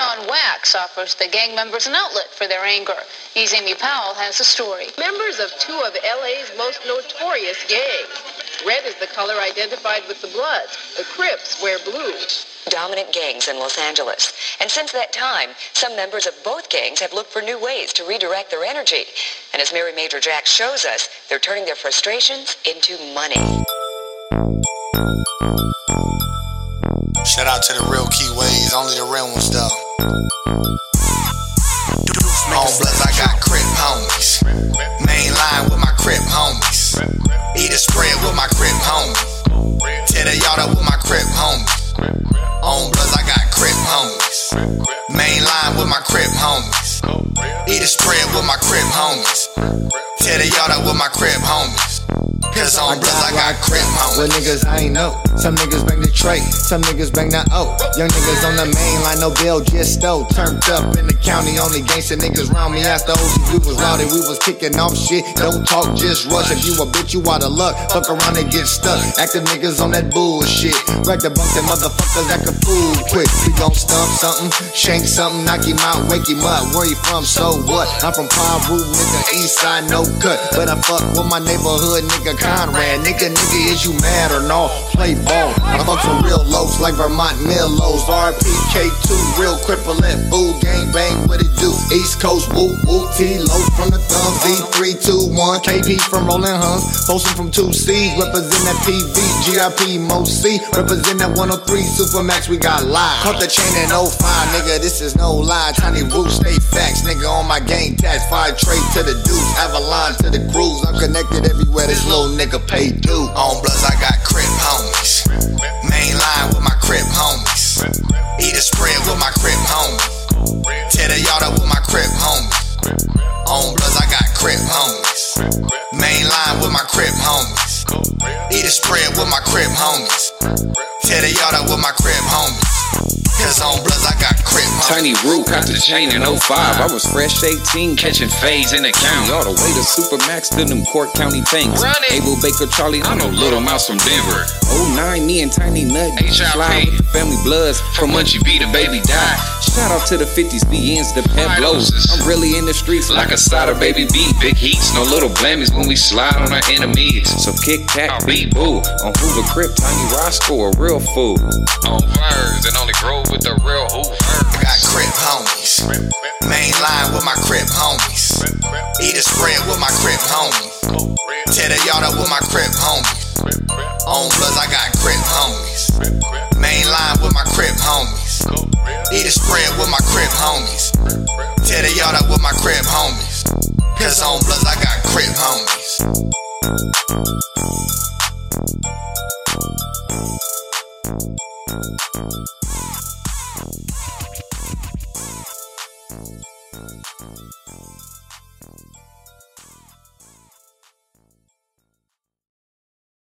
Bangin' on Wax offers the gang members an outlet for their anger. East Amy Powell has the story. Members of two of LA's most notorious gangs. Red is the color identified with the Bloods. The Crips wear blue. Dominant gangs in Los Angeles. And since that time, some members of both gangs have looked for new ways to redirect their energy. And as Mary Major Jack shows us, they're turning their frustrations into money. Shout out to the real key ways, only the real ones though. On bloods, I got crip homies. Main line with my crip homies. Eat a spread with my crip homie. Tear the yard up with my crip homie. On bloods, I got crip homies. Main line with my crip homies. Eat a spread with my crip homies. Tear the yard up with my crip homies. Cause on bloods, I got crip homies. With niggas I ain't know. Some niggas bang the tray, some niggas bang the O. Young niggas on the main line, no bill, just stole. Turned up in the county, only gangsta niggas round me. After OG, we was rowdy, we was kicking off shit. Don't talk, just rush. If you a bitch, you out of luck. Fuck around and get stuck. Active niggas on that bullshit. Rack the bunk, them motherfuckers that can fool quick. We gon' stump something, shank something, knock him out, wake him up. Where you from? So what? I'm from Piru, nigga, east side, no cut. But I fuck with my neighborhood nigga Conrad. Nigga, nigga, is you mad or no? Play ball. I fuck some real lows like Vermont Millows. RPK2, real cripple at boo. Gang bang, what it do? East Coast, woo, woo, T, low from the thumb. Z321, KP from Rolling Huns. Posting from 2C, represent that PV, GIP, Mo C. Represent that 103, Supermax, we got live. Caught the chain in 05, nigga, this is no lie. Tiny Roof, stay facts, nigga, on my gang tax. Fire trade to the dudes, Avalon to the cruise. I'm connected everywhere, this little nigga pay due. On bloods, I got crip crip homies. Main line with my crip homies. Eat a spread with my crip homies. Tear the yard with my crip homies. Cause on Tiny Root caught the chain in 05. I was fresh 18, catching fades in the county. All the way to Supermax to them Court County things. Run it. Abel Baker, Charlie, I know Little Mouse from Denver. Denver. 09, me and Tiny Nut. Fly with the family bloods. From Munchie B, the baby died. Shout out to the 50s, BNs, the pet blows. I'm really in the streets Like a side of baby B, big heats, no little blammies when we slide on our enemies. So kick, cat, beat, boo. On Hoover Crip, Tiny Roscoe, a real fool. On verse and only grow with the real Hoover. Got crip homies. Main line with my crip homies. Eat a spread with my crip homie. Tear the yard up with my crip homies. On bloods, I got crip homies. Main line with my crip homies. Eat a spread with my crip homies. Tear the yard up with my crip homies. Cause on bloods, I got crip homies. Thank you.